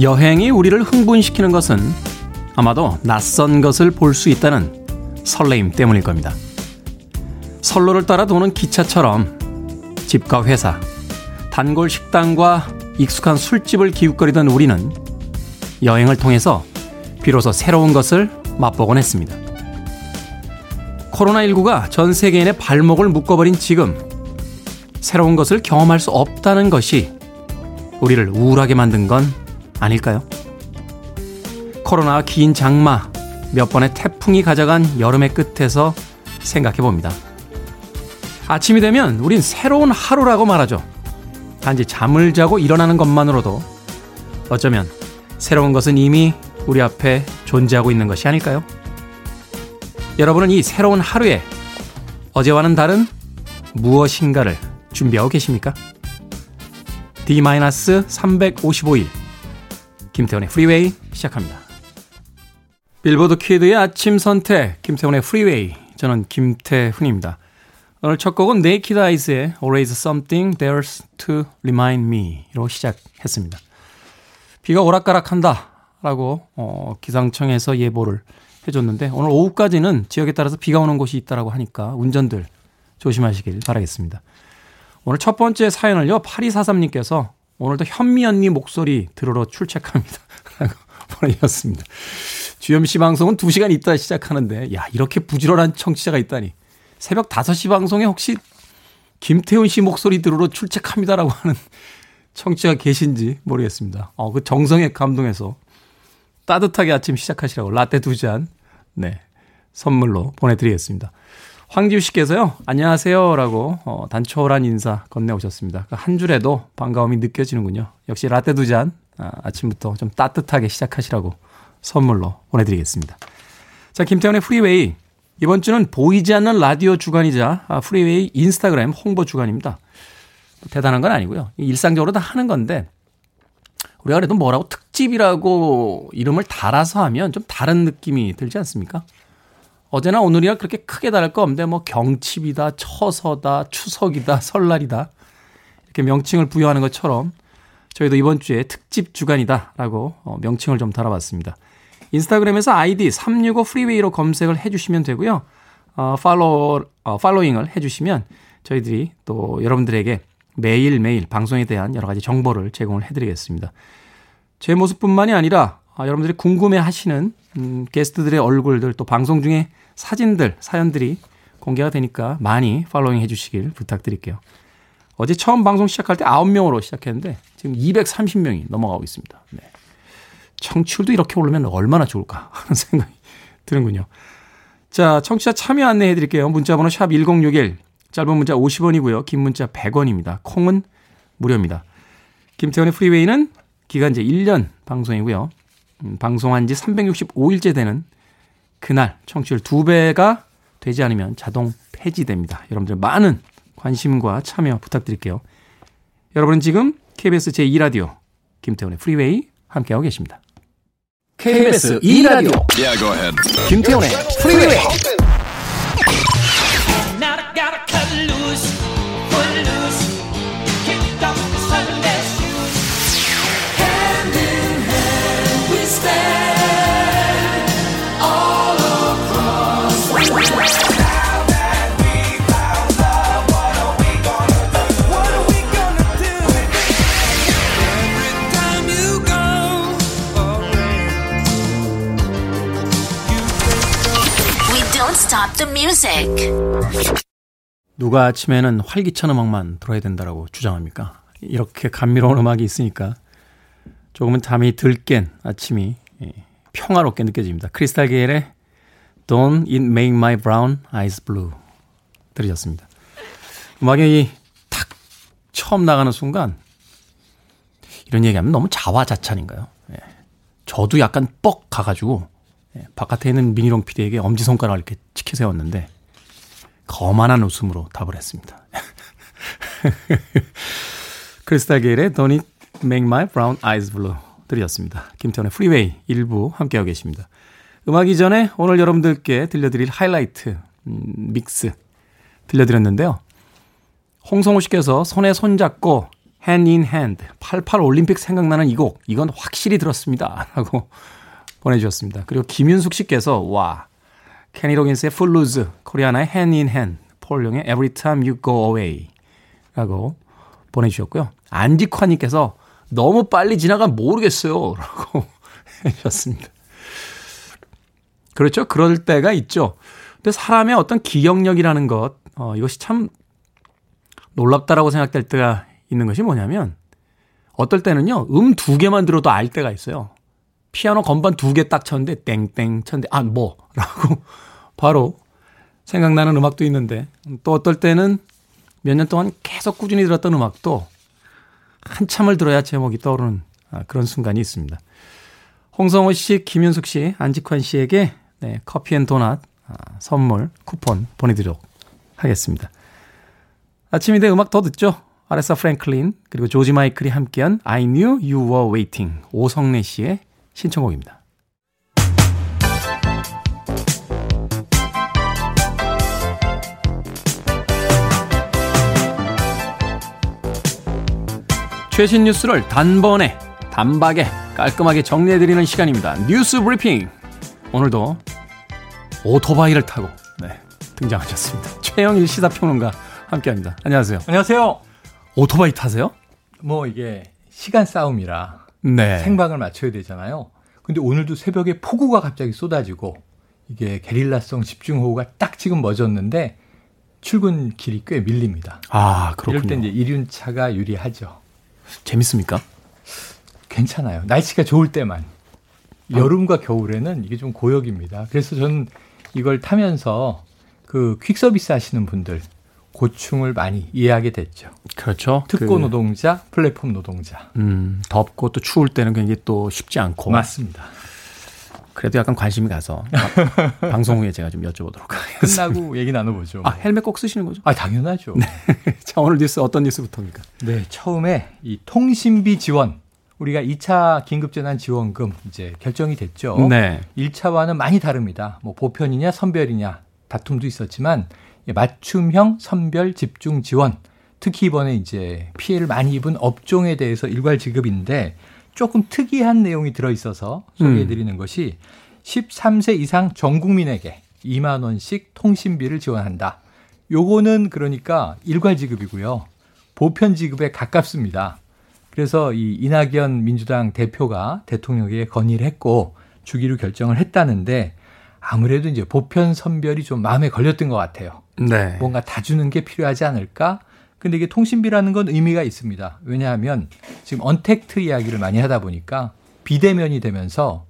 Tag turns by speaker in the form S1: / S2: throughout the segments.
S1: 여행이 우리를 흥분시키는 것은 아마도 낯선 것을 볼 수 있다는 설레임 때문일 겁니다. 선로를 따라 도는 기차처럼 집과 회사, 단골 식당과 익숙한 술집을 기웃거리던 우리는 여행을 통해서 비로소 새로운 것을 맛보곤 했습니다. 코로나19가 전 세계인의 발목을 묶어버린 지금, 새로운 것을 경험할 수 없다는 것이 우리를 우울하게 만든 건 아닐까요? 코로나와 긴 장마, 몇 번의 태풍이 가져간 여름의 끝에서 생각해 봅니다. 아침이 되면 우린 새로운 하루라고 말하죠. 단지 잠을 자고 일어나는 것만으로도 어쩌면 새로운 것은 이미 우리 앞에 존재하고 있는 것이 아닐까요? 여러분은 이 새로운 하루에 어제와는 다른 무엇인가를 준비하고 계십니까? D-355일 김태훈의 프리웨이 시작합니다. 빌보드 kid의 아침 선택 김태훈의 프리웨이 저는 김태훈입니다. 오늘 첫 곡은 Naked Eyes의 Always Something There to Remind Me로 시작했습니다. 비가 오락가락한다 라고 어, 기상청에서 예보를 해줬는데 오늘 오후까지는 지역에 따라서 비가 오는 곳이 있다라고 하니까 운전들 조심하시길 바라겠습니다. 오늘 첫 번째 사연을요 8243님께서 오늘도 현미 언니 목소리 들으러 출첵합니다. 라고 보내셨습니다. 주현 씨 방송은 2시간 있다 시작하는데 야 이렇게 부지런한 청취자가 있다니 새벽 5시 방송에 혹시 김태훈 씨 목소리 들으러 출첵합니다라고 하는 청취가 계신지 모르겠습니다. 어, 그 정성에 감동해서 따뜻하게 아침 시작하시라고 라떼 두 잔, 네, 선물로 보내드리겠습니다. 황지우 씨께서요, 안녕하세요. 라고, 어, 단촐한 인사 건네오셨습니다. 그한 줄에도 반가움이 느껴지는군요. 역시 라떼 두 잔, 아, 아침부터 좀 따뜻하게 시작하시라고 선물로 보내드리겠습니다. 자, 김태훈의 프리웨이. 이번 주는 보이지 않는 라디오 주간이자 아, 프리웨이 인스타그램 홍보 주간입니다. 대단한 건 아니고요. 일상적으로 다 하는 건데 우리가 그래도 뭐라고 특집이라고 이름을 달아서 하면 좀 다른 느낌이 들지 않습니까? 어제나 오늘이야 그렇게 크게 다를 거 없는데 뭐 경칩이다, 처서다, 추석이다, 설날이다 이렇게 명칭을 부여하는 것처럼 저희도 이번 주에 특집 주간이다라고 어, 명칭을 좀 달아봤습니다. 인스타그램에서 아이디 365 프리웨이로 검색을 해주시면 되고요. 어, follow, 어, following을 해주시면 저희들이 또 여러분들에게 매일매일 방송에 대한 여러 가지 정보를 제공을 해드리겠습니다. 제 모습뿐만이 아니라 아, 여러분들이 궁금해 하시는 음, 게스트들의 얼굴들 또 방송 중에 사진들, 사연들이 공개가 되니까 많이 팔로잉 해주시길 부탁드릴게요. 어제 처음 방송 시작할 때 9명으로 시작했는데 지금 230명이 넘어가고 있습니다. 네. 청취율도 이렇게 오르면 얼마나 좋을까 하는 생각이 드는군요. 자, 청취자 참여 안내해 드릴게요. 문자번호 샵 1061, 짧은 문자 50원이고요. 긴 문자 100원입니다. 콩은 무료입니다. 김태훈의 프리웨이는 기간제 1년 방송이고요. 음, 방송한 지 365일째 되는 그날 청취율 2배가 되지 않으면 자동 폐지됩니다. 여러분들 많은 관심과 참여 부탁드릴게요. 여러분은 지금 KBS 제2라디오 김태훈의 프리웨이 함께하고 계십니다. KBS 2라디오 yeah, 김태훈의 프리웨이 the music. 누가 아침에는 활기찬 음악만 들어야 된다라고 주장합니까? 이렇게 감미로운 음악이 있으니까 조금은 잠이 들깬 아침이 예, 평화롭게 느껴집니다. 크리스탈 게일의 Don't It Make My Brown Eyes Blue 들으셨습니다. 음악이 탁 처음 나가는 순간 이런 얘기하면 너무 자화자찬인가요? 예. 저도 약간 뻑 가가지고 예, 바깥에 있는 미니롱 PD에게 엄지손가락을 이렇게 치켜 세웠는데 거만한 웃음으로 답을 했습니다. Crystal Gayle의 Don't It Make My Brown Eyes Blue 들으셨습니다. 김태훈의 프리웨이 일부 함께하고 계십니다. 음악 이전에 오늘 여러분들께 들려드릴 하이라이트 음, 믹스 들려드렸는데요. 홍성호 씨께서 손에 손잡고 Hand in Hand 88 올림픽 생각나는 이 곡 이건 확실히 들었습니다. 라고 보내주셨습니다. 그리고 김윤숙 씨께서 와 케니 로긴스의 Footloose 코리아나의 Hand 폴용의 Every Time You Go Away 라고 보내주셨고요. 안직환님께서 너무 빨리 지나가 모르겠어요. 라고 해주셨습니다. 그렇죠. 그럴 때가 있죠. 근데 사람의 어떤 기억력이라는 것, 어, 이것이 참 놀랍다라고 생각될 때가 있는 것이 뭐냐면 어떨 때는요, 음 두 개만 들어도 알 때가 있어요. 피아노 건반 두 개 딱 쳤는데 땡땡 쳤는데 아, 뭐? 라고 바로 생각나는 음악도 있는데 또 어떨 때는 몇 년 동안 계속 꾸준히 들었던 음악도 한참을 들어야 제목이 떠오르는 아, 그런 순간이 있습니다. 홍성호 씨, 김윤숙 씨, 안직환 씨에게 네, Coffee and Donut 아, 선물 쿠폰 보내드리도록 하겠습니다. 아침인데 음악 더 듣죠? 아레사 프랭클린 그리고 조지 마이클이 함께한 I Knew You Were Waiting 오성래 씨의 신청곡입니다. 최신 뉴스를 단번에 단박에 깔끔하게 정리해드리는 시간입니다. 뉴스 브리핑. 오늘도 오토바이를 타고 네, 등장하셨습니다. 최영일 시사평론가 함께합니다. 안녕하세요.
S2: 안녕하세요.
S1: 오토바이 타세요?
S2: 뭐 이게 시간 싸움이라 네. 생방을 맞춰야 되잖아요. 근데 오늘도 새벽에 폭우가 갑자기 쏟아지고 이게 게릴라성 집중호우가 딱 지금 멎었는데 출근길이 꽤 밀립니다.
S1: 아, 그렇군요.
S2: 이럴 때 이제 이륜차가 유리하죠.
S1: 재밌습니까?
S2: 괜찮아요. 날씨가 좋을 때만. 여름과 겨울에는 이게 좀 고역입니다. 그래서 저는 이걸 타면서 그 퀵서비스 하시는 분들 고충을 많이 이해하게 됐죠.
S1: 그렇죠.
S2: 특고 그... 노동자, 플랫폼 노동자.
S1: 음, 덥고 또 추울 때는 굉장히 또 쉽지 않고.
S2: 맞습니다.
S1: 그래도 약간 관심이 가서 방송 후에 제가 좀 여쭤보도록 하겠습니다.
S2: 끝나고 얘기 나눠보죠.
S1: 아 헬멧 꼭 쓰시는 거죠?
S2: 아 당연하죠.
S1: 네. 자 오늘 뉴스 어떤 뉴스부터입니까?
S2: 네 처음에 이 통신비 지원 우리가 2차 긴급재난 지원금 이제 결정이 됐죠. 네. 1차와는 많이 다릅니다. 뭐 보편이냐 선별이냐 다툼도 있었지만 맞춤형 선별 집중 지원 특히 이번에 이제 피해를 많이 입은 업종에 대해서 일괄 지급인데 조금 특이한 내용이 들어 있어서 소개해 드리는 음. 것이 13세 이상 전 국민에게 2만 원씩 통신비를 지원한다. 요거는 그러니까 일괄 지급이고요. 보편 지급에 가깝습니다. 그래서 이 이낙연 민주당 대표가 대통령에게 건의를 했고 주기로 결정을 했다는데 아무래도 이제 보편 선별이 좀 마음에 걸렸던 것 같아요. 네. 뭔가 다 주는 게 필요하지 않을까? 근데 이게 통신비라는 건 의미가 있습니다. 왜냐하면 지금 언택트 이야기를 많이 하다 보니까 비대면이 되면서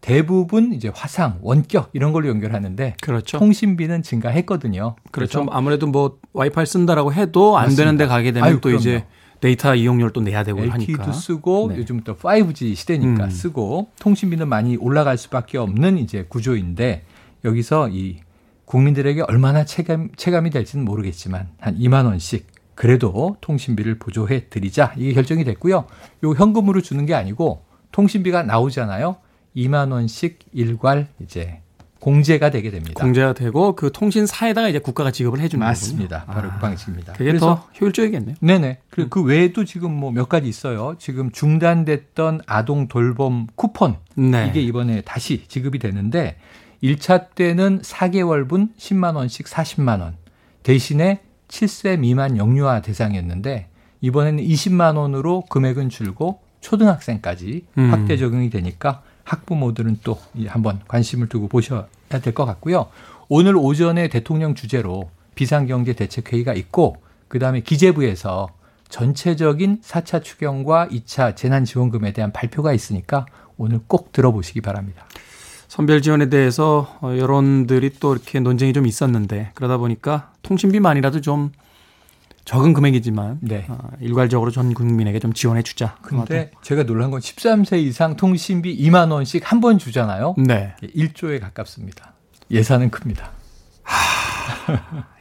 S2: 대부분 이제 화상, 원격 이런 걸로 연결하는데 그렇죠. 통신비는 증가했거든요.
S1: 그렇죠. 아무래도 뭐 와이파이 쓴다라고 해도 안 맞습니다. 되는데 가게 되면 아유, 또 그럼요. 이제 데이터 이용료를 또 내야 되고 LTE도 하니까.
S2: LTE도 쓰고 네. 요즘 또 5G 시대니까 음. 쓰고 통신비는 많이 올라갈 수밖에 없는 이제 구조인데 여기서 이 국민들에게 얼마나 체감, 체감이 될지는 모르겠지만 한 2만 원씩 그래도 통신비를 보조해 드리자 이게 결정이 됐고요. 요 현금으로 주는 게 아니고 통신비가 나오잖아요. 2만 원씩 일괄 이제 공제가 되게 됩니다.
S1: 공제가 되고 그 통신사에다가 이제 국가가 지급을 해주는
S2: 맞습니다. 거군요. 바로 아, 그 방식입니다.
S1: 그게 더 효율적이겠네요.
S2: 네네. 그리고 음. 그 외에도 지금 뭐 몇 가지 있어요. 지금 중단됐던 아동 돌봄 쿠폰 네. 이게 이번에 다시 지급이 되는데 1차 때는 4개월분 10만 원씩 40만 원 대신에 7세 미만 영유아 대상이었는데 이번에는 20만 원으로 금액은 줄고 초등학생까지 음. 확대 적용이 되니까 학부모들은 또 한번 관심을 두고 보셔야 될 것 같고요. 오늘 오전에 대통령 주재로 비상경제 대책회의가 있고 그다음에 기재부에서 전체적인 4차 추경과 2차 재난지원금에 대한 발표가 있으니까 오늘 꼭 들어보시기 바랍니다.
S1: 선별 지원에 대해서 어, 여론들이 또 이렇게 논쟁이 좀 있었는데 그러다 보니까 통신비만이라도 좀 적은 금액이지만 네. 어, 일괄적으로 전 국민에게 좀 지원해 주자.
S2: 근데 제가 놀란 건 13세 이상 통신비 2만 원씩 한 번 주잖아요. 네. 1조에 가깝습니다. 예산은 큽니다.
S1: 하,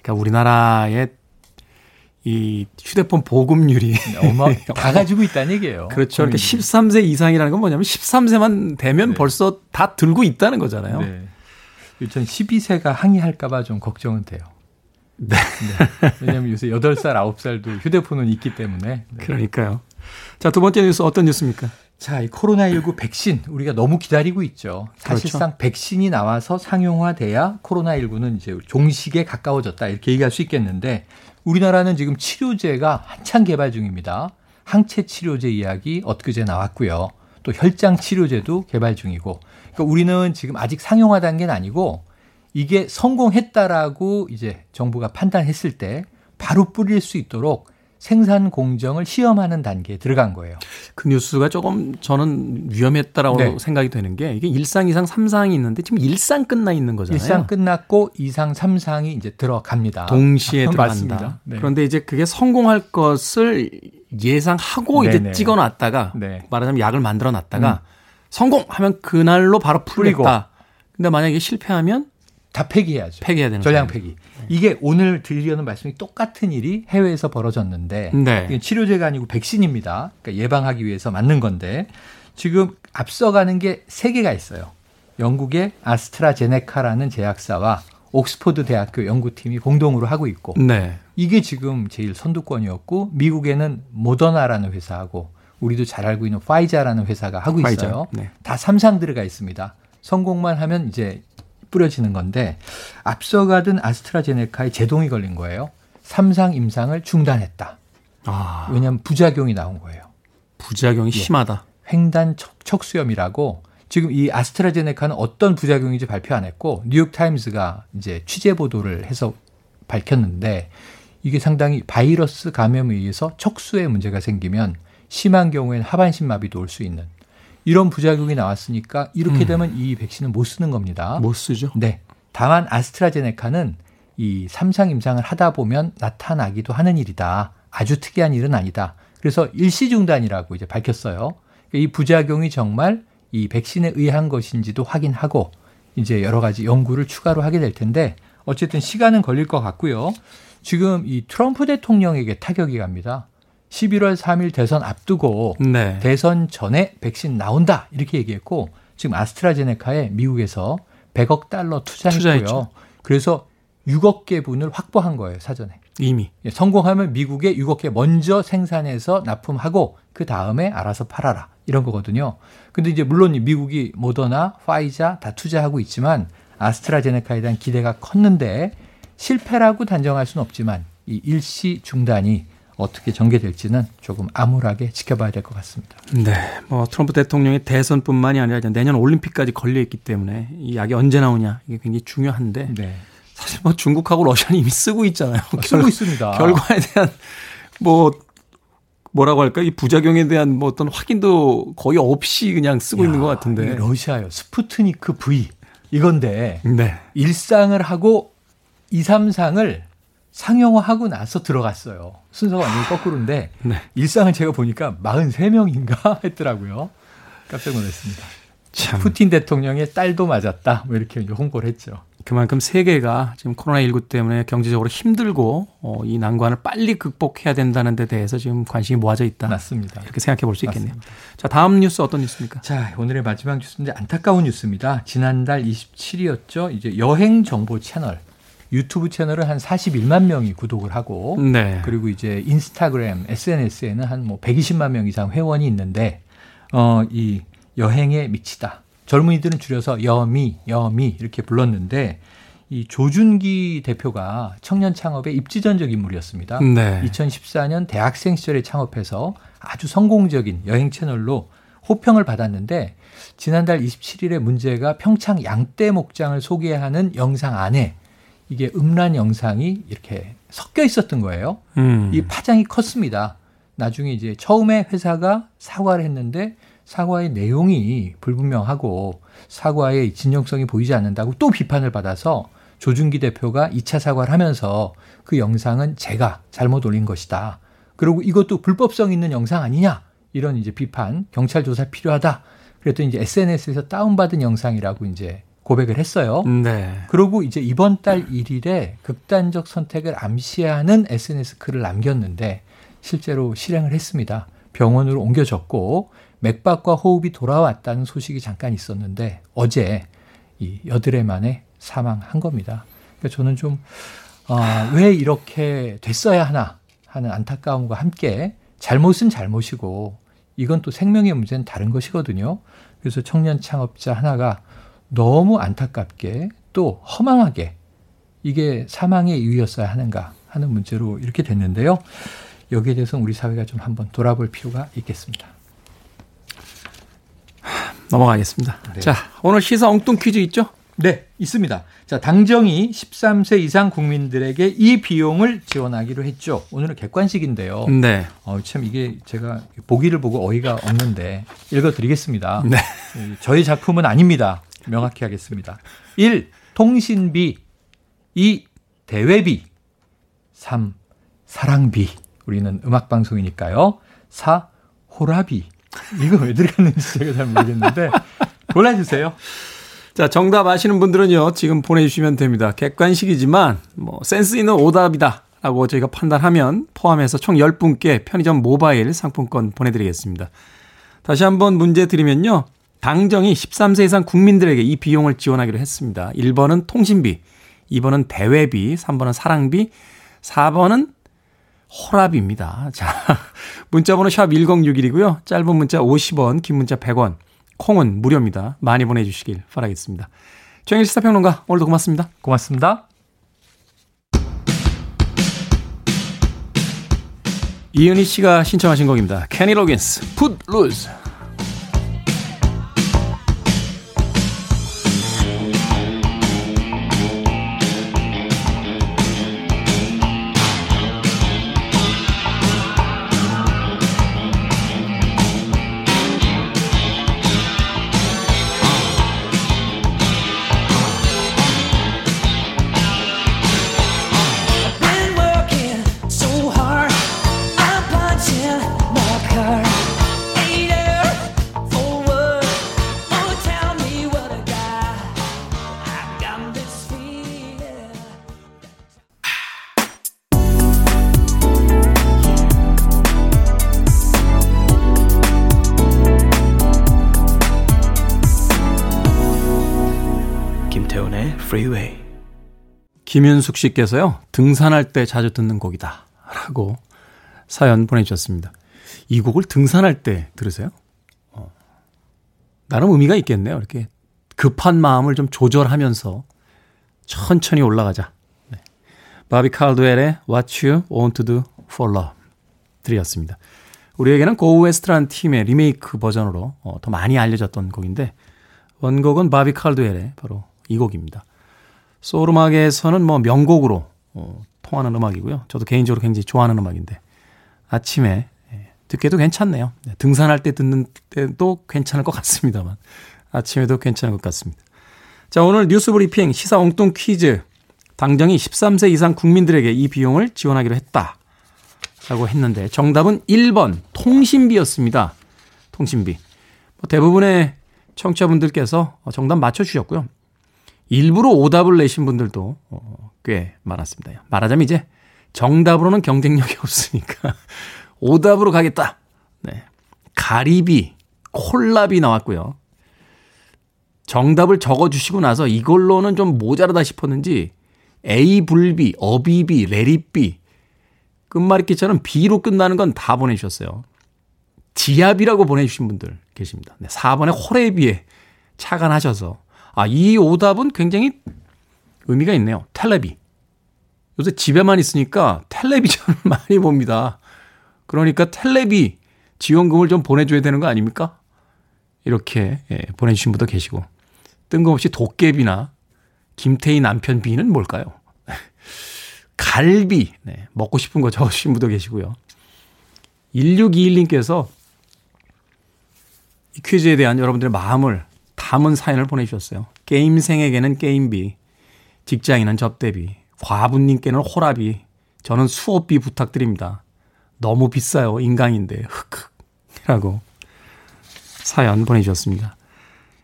S1: 그러니까 우리나라의 이 휴대폰 보급률이
S2: 어마 다 가지고 있다는 얘기예요.
S1: 그렇죠. 그러니까 13세 이상이라는 건 뭐냐면 13세만 되면 네. 벌써 다 들고 있다는 거잖아요. 네.
S2: 전 12세가 항의할까봐 좀 걱정은 돼요. 네. 네. 왜냐하면 요새 8살, 9살도 휴대폰은 있기 때문에.
S1: 네. 그러니까요. 자, 두 번째 뉴스 어떤 뉴스입니까?
S2: 자, 이 코로나19 백신 우리가 너무 기다리고 있죠. 사실상 그렇죠. 백신이 나와서 상용화돼야 코로나19는 이제 종식에 가까워졌다 이렇게 얘기할 수 있겠는데 우리나라는 지금 치료제가 한창 개발 중입니다. 항체 치료제 이야기 엊그제 나왔고요. 또 혈장 치료제도 개발 중이고. 그러니까 우리는 지금 아직 상용화 단계는 아니고 이게 성공했다라고 이제 정부가 판단했을 때 바로 뿌릴 수 있도록 생산 공정을 시험하는 단계에 들어간 거예요.
S1: 그 뉴스가 조금 저는 위험했다라고 네. 생각이 되는 게 이게 1상, 2상, 3상이 있는데 지금 1상 끝나 있는 거잖아요.
S2: 1상 끝났고 2상, 3상이 이제 들어갑니다.
S1: 동시에 들어간다. 네. 그런데 이제 그게 성공할 것을 예상하고 네네. 이제 찍어 놨다가 네. 말하자면 약을 만들어 놨다가 음. 성공하면 그날로 바로 풀리고 근데 만약에 실패하면
S2: 다 폐기해야죠.
S1: 폐기해야 되는
S2: 전량 폐기. 네. 이게 오늘 드리려는 말씀이 똑같은 일이 해외에서 벌어졌는데 네. 치료제가 아니고 백신입니다. 그러니까 예방하기 위해서 맞는 건데 지금 앞서가는 게 세 개가 있어요. 영국의 아스트라제네카라는 제약사와 옥스퍼드 대학교 연구팀이 공동으로 하고 있고 네. 이게 지금 제일 선두권이었고 미국에는 모더나라는 회사하고 우리도 잘 알고 있는 파이자라는 회사가 하고 있어요. 네. 다 삼상 들어가 있습니다. 성공만 하면 이제 뿌려지는 건데 앞서 가던 아스트라제네카에 제동이 걸린 거예요. 삼상 임상을 중단했다. 아. 왜냐하면 부작용이 나온 거예요.
S1: 부작용이 예. 심하다.
S2: 횡단 척, 수염이라고 지금 이 아스트라제네카는 어떤 부작용인지 발표 안 했고 뉴욕 타임스가 이제 취재 보도를 해서 밝혔는데 이게 상당히 바이러스 감염에 의해서 척수에 문제가 생기면 심한 경우에는 하반신 마비도 올 수 있는 이런 부작용이 나왔으니까 이렇게 음. 되면 이 백신은 못 쓰는 겁니다.
S1: 못 쓰죠.
S2: 네. 다만 아스트라제네카는 이 삼상 임상을 하다 보면 나타나기도 하는 일이다. 아주 특이한 일은 아니다. 그래서 일시 중단이라고 이제 밝혔어요. 이 부작용이 정말 이 백신에 의한 것인지도 확인하고 이제 여러 가지 연구를 추가로 하게 될 텐데 어쨌든 시간은 걸릴 것 같고요. 지금 이 트럼프 대통령에게 타격이 갑니다. 11월 3일 대선 앞두고 네. 대선 전에 백신 나온다 이렇게 얘기했고 지금 아스트라제네카에 미국에서 100억 달러 투자했고요. 투자했죠. 그래서 6억 개분을 확보한 거예요 사전에.
S1: 이미
S2: 예, 성공하면 미국에 6억 개 먼저 생산해서 납품하고 그 다음에 알아서 팔아라 이런 거거든요. 근데 이제 물론 미국이 모더나, 파이자 다 투자하고 있지만 아스트라제네카에 대한 기대가 컸는데 실패라고 단정할 수는 없지만 이 일시 중단이 어떻게 전개될지는 조금 암울하게 지켜봐야 될 것 같습니다.
S1: 네. 뭐 트럼프 대통령의 대선뿐만이 아니라 내년 올림픽까지 걸려 있기 때문에 이 약이 언제 나오냐 이게 굉장히 중요한데 네. 사실 뭐 중국하고 러시아는 이미 쓰고 있잖아요.
S2: 아, 쓰고 있습니다.
S1: 결과에 대한 뭐 뭐라고 할까 이 부작용에 대한 뭐 어떤 확인도 거의 없이 그냥 쓰고 야, 있는 것 같은데.
S2: 러시아요. 스푸트니크 V 이건데 네. 일상을 하고 2, 3상을 상용화하고 나서 들어갔어요. 순서가 완전히 거꾸로인데 네. 일상을 제가 보니까 43명인가 했더라고요. 깜짝 놀랐습니다. 참. 푸틴 대통령의 딸도 맞았다. 뭐 이렇게 홍보를 했죠.
S1: 그만큼 세계가 지금 코로나19 때문에 경제적으로 힘들고 어, 이 난관을 빨리 극복해야 된다는 데 대해서 지금 관심이 모아져 있다.
S2: 맞습니다.
S1: 이렇게 생각해 볼 수 있겠네요. 맞습니다. 자, 다음 뉴스 어떤 뉴스입니까?
S2: 자, 오늘의 마지막 뉴스인데 안타까운 뉴스입니다. 지난달 27일이었죠. 이제 여행 정보 채널 유튜브 채널은 한 41만 명이 구독을 하고 네. 그리고 이제 인스타그램, SNS에는 한 뭐 120만 명 이상 회원이 있는데 어 이 여행에 미치다. 젊은이들은 줄여서 여미, 여미 이렇게 불렀는데 이 조준기 대표가 청년 창업의 입지전적 인물이었습니다. 네. 2014년 대학생 시절에 창업해서 아주 성공적인 여행 채널로 호평을 받았는데 지난달 27일에 문제가 평창 양떼 목장을 소개하는 영상 안에 이게 음란 영상이 이렇게 섞여 있었던 거예요. 음. 이 파장이 컸습니다. 나중에 이제 처음에 회사가 사과를 했는데 사과의 내용이 불분명하고 사과의 진정성이 보이지 않는다고 또 비판을 받아서 조준기 대표가 2차 사과를 하면서 그 영상은 제가 잘못 올린 것이다. 그리고 이것도 불법성 있는 영상 아니냐? 이런 이제 비판, 경찰 조사 필요하다. 그랬더니 이제 SNS에서 다운받은 영상이라고 이제 고백을 했어요. 네. 그리고 이제 이번 달 1일에 극단적 선택을 암시하는 SNS 글을 남겼는데 실제로 실행을 했습니다. 병원으로 옮겨졌고 맥박과 호흡이 돌아왔다는 소식이 잠깐 있었는데 어제 이 여드레 만에 사망한 겁니다. 그러니까 저는 좀 어, 왜 이렇게 됐어야 하나 하는 안타까움과 함께 잘못은 잘못이고 이건 또 생명의 문제는 다른 것이거든요. 그래서 청년 창업자 하나가 너무 안타깝게 또 허망하게 이게 사망의 이유였어야 하는가 하는 문제로 이렇게 됐는데요. 여기에 대해서 우리 사회가 좀 한번 돌아볼 필요가 있겠습니다.
S1: 넘어가겠습니다. 네. 자, 오늘 시사 엉뚱 퀴즈 있죠?
S2: 네, 있습니다. 자, 당정이 13세 이상 국민들에게 이 비용을 지원하기로 했죠. 오늘은 객관식인데요. 네. 어, 참 이게 제가 보기를 보고 어이가 없는데 읽어드리겠습니다. 네. 저희 작품은 아닙니다. 명확히 하겠습니다. 1. 통신비 2. 대회비 3. 사랑비 우리는 음악방송이니까요. 4. 호라비 이거 왜 들어갔는지 제가 잘 모르겠는데 골라주세요.
S1: 자, 정답 아시는 분들은요, 지금 보내주시면 됩니다. 객관식이지만, 뭐, 센스 있는 오답이다. 라고 저희가 판단하면 포함해서 총 10분께 편의점 모바일 상품권 보내드리겠습니다. 다시 한번 문제 드리면요. 당정이 13세 이상 국민들에게 이 비용을 지원하기로 했습니다. 1번은 통신비, 2번은 대외비, 3번은 사랑비, 4번은 호랍입니다. 자, 문자번호 샵 1061이고요. 짧은 문자 50원, 긴 문자 100원, 콩은 무료입니다. 많이 보내주시길 바라겠습니다. 정일 시사평론가 오늘도 고맙습니다.
S2: 고맙습니다.
S1: 이은희 씨가 신청하신 곡입니다. 케니 로긴스, Put Loose. 김윤숙 씨께서요, 등산할 때 자주 듣는 곡이다. 라고 사연 보내주셨습니다. 이 곡을 등산할 때 들으세요? 어, 나름 의미가 있겠네요. 이렇게 급한 마음을 좀 조절하면서 천천히 올라가자. 네. 바비 칼드웰의 What You Want to Do for Love 드렸습니다. 우리에게는 Go West라는 팀의 리메이크 버전으로 어, 더 많이 알려졌던 곡인데 원곡은 바비 칼드웰의 바로 이 곡입니다. 소울 음악에서는 뭐 명곡으로 어, 통하는 음악이고요. 저도 개인적으로 굉장히 좋아하는 음악인데 아침에 예, 듣기도 괜찮네요. 네, 등산할 때 듣는 때도 괜찮을 것 같습니다만 아침에도 괜찮을 것 같습니다. 자, 오늘 뉴스 브리핑 시사 엉뚱 퀴즈. 당정이 13세 이상 국민들에게 이 비용을 지원하기로 했다. 라고 했는데 정답은 1번 통신비였습니다. 통신비. 뭐 대부분의 청취자분들께서 정답 맞춰주셨고요. 일부러 오답을 내신 분들도 어, 꽤 많았습니다. 말하자면 이제 정답으로는 경쟁력이 없으니까 오답으로 가겠다. 네. 가리비, 콜라비 나왔고요. 정답을 적어주시고 나서 이걸로는 좀 모자라다 싶었는지 A 불비, 어비비, 레리비 끝말잇기처럼 B로 끝나는 건 다 보내주셨어요. 지압이라고 보내주신 분들 계십니다. 네, 4번에 호레비에 착안하셔서 아, 이 오답은 굉장히 의미가 있네요. 텔레비. 요새 집에만 있으니까 텔레비전을 많이 봅니다. 그러니까 텔레비 지원금을 좀 보내줘야 되는 거 아닙니까? 이렇게 예, 보내주신 분도 계시고 뜬금없이 도깨비나 김태희 남편 비는 뭘까요? 갈비 네, 먹고 싶은 거 적으신 분도 계시고요. 1621님께서 이 퀴즈에 대한 여러분들의 마음을 담은 사연을 보내주셨어요. 게임생에게는 게임비, 직장인은 접대비, 과부님께는 호라비, 저는 수업비 부탁드립니다. 너무 비싸요. 인강인데. 흑흑. 라고 사연 보내주셨습니다.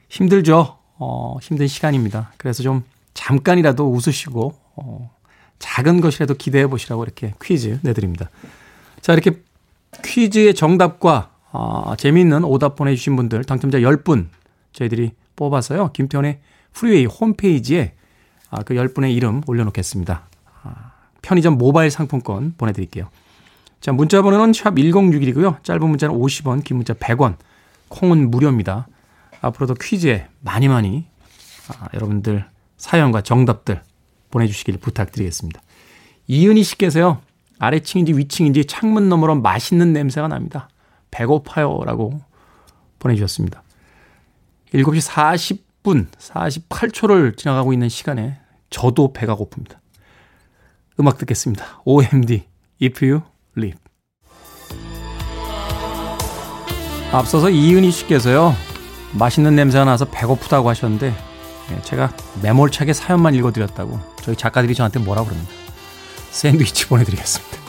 S1: 힘들죠? 어, 힘든 시간입니다. 그래서 좀 잠깐이라도 웃으시고, 어, 작은 것이라도 기대해 보시라고 이렇게 퀴즈 내드립니다. 자, 이렇게 퀴즈의 정답과 어, 재미있는 오답 보내주신 분들 당첨자 10분 저희들이 뽑아서요. 김태훈의 Freeway 홈페이지에 아, 그 10분의 이름 올려놓겠습니다. 아, 편의점 모바일 상품권 보내드릴게요. 자, 문자 번호는 샵 1061이고요. 짧은 문자는 50원, 긴 문자 100원, 콩은 무료입니다. 앞으로도 퀴즈에 많이 많이 아, 여러분들 사연과 정답들 보내주시길 부탁드리겠습니다. 이은희 씨께서요. 아래층인지 위층인지 창문 너머로 맛있는 냄새가 납니다. 배고파요. 라고 보내주셨습니다. 7시 40분 48초를 지나가고 있는 시간에 저도 배가 고픕니다. 음악 듣겠습니다. OMD, If You Live. 앞서서 이은희 씨께서요. 맛있는 냄새가 나서 배고프다고 하셨는데 예, 제가 매몰차게 사연만 읽어드렸다고 저희 작가들이 저한테 뭐라 그럽니다. 샌드위치 보내드리겠습니다.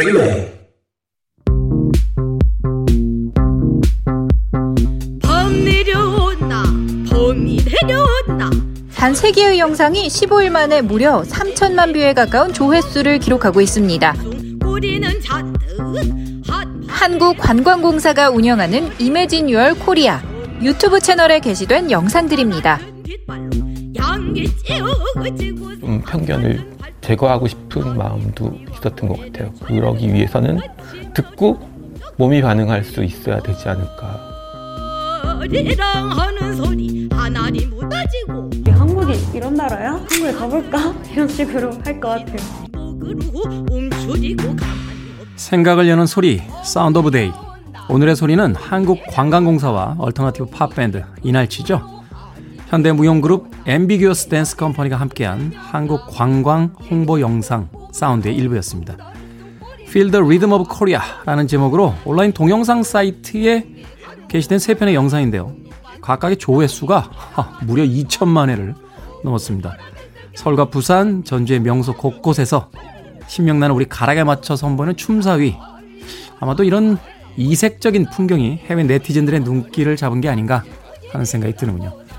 S3: Freeway
S4: 범 내려온다 범이 내려온다
S5: 단세 개의 영상이 15일 만에 무려 3천만 뷰에 가까운 조회수를 기록하고 있습니다. 한국관광공사가 운영하는 Imagine Your Korea 유튜브 채널에 게시된 영상들입니다.
S6: 좀 편견을 제거하고 싶은 마음도 있었던 것 같아요. 그러기 위해서는 듣고 몸이 반응할 수 있어야 되지 않을까.
S7: 한국이 이런 나라야? 한국에 가볼까? 이런 식으로 할 것 같아요.
S1: 생각을 여는 소리, Sound of Day. 오늘의 소리는 한국 관광공사와 alternative 팝밴드 이날치죠. 현대무용그룹 Ambiguous Dance Company가 함께한 한국 관광 홍보 영상 사운드의 일부였습니다. Feel the Rhythm of Korea라는 제목으로 온라인 동영상 사이트에 게시된 세 편의 영상인데요. 각각의 조회수가 무려 2천만 회를 넘었습니다. 서울과 부산, 전주의 명소 곳곳에서 신명나는 우리 가락에 맞춰 선보이는 춤사위. 아마도 이런 이색적인 풍경이 해외 네티즌들의 눈길을 잡은 게 아닌가 하는 생각이 드는군요.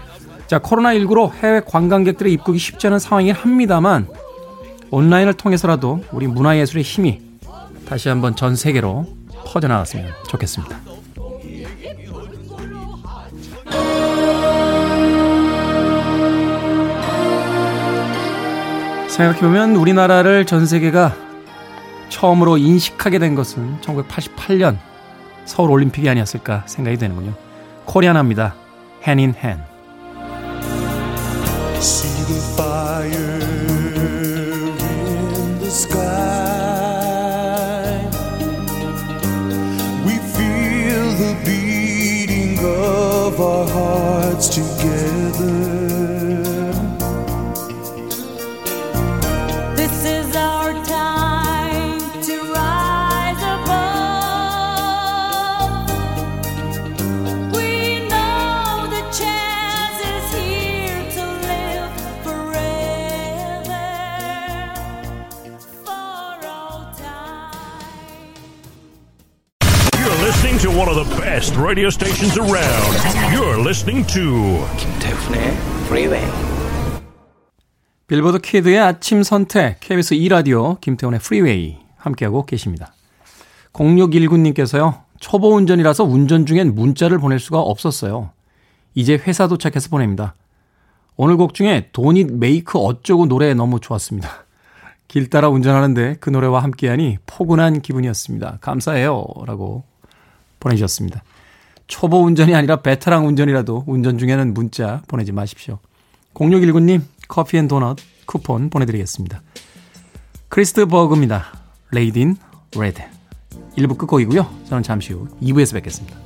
S1: 자, 코로나19로 해외 관광객들의 입국이 쉽지 않은 상황이긴 합니다만 온라인을 통해서라도 우리 문화예술의 힘이 다시 한번 전 세계로 퍼져나갔으면 좋겠습니다. 생각해보면 우리나라를 전 세계가 처음으로 인식하게 된 것은 1988년 서울 올림픽이 아니었을까 생각이 되는군요. 코리아나입니다. Hand. See the fire in the sky. We feel the beating of our hearts together. Radio stations around. You're listening to 김태훈의 Freeway. Billboard Kid의 아침 선택 KBS 2 라디오 김태훈의 Freeway 함께하고 계십니다. 0619님께서요. 초보 운전이라서 운전 중엔 문자를 보낼 수가 없었어요. 이제 회사 도착해서 보냅니다. 오늘 곡 중에 Don't It Make 어쩌고 노래 너무 좋았습니다. 길 따라 운전하는데 그 노래와 함께하니 포근한 기분이었습니다. 감사해요. 라고 보내주셨습니다. 초보 운전이 아니라 베테랑 운전이라도 운전 중에는 문자 보내지 마십시오. 0619님 Coffee and Donut 쿠폰 보내드리겠습니다. Chris de Burgh입니다. Lady in Red 1부 끝곡이고요. 저는 잠시 후 2부에서 뵙겠습니다.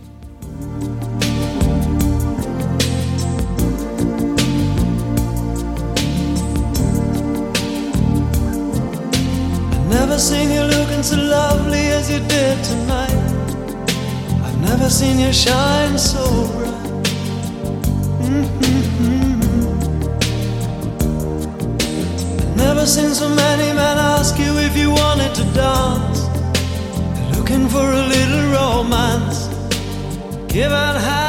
S1: Never seen you
S8: shine so bright. Mm-hmm. Never seen so many men ask you if you wanted to dance. Looking for a little romance. Give it half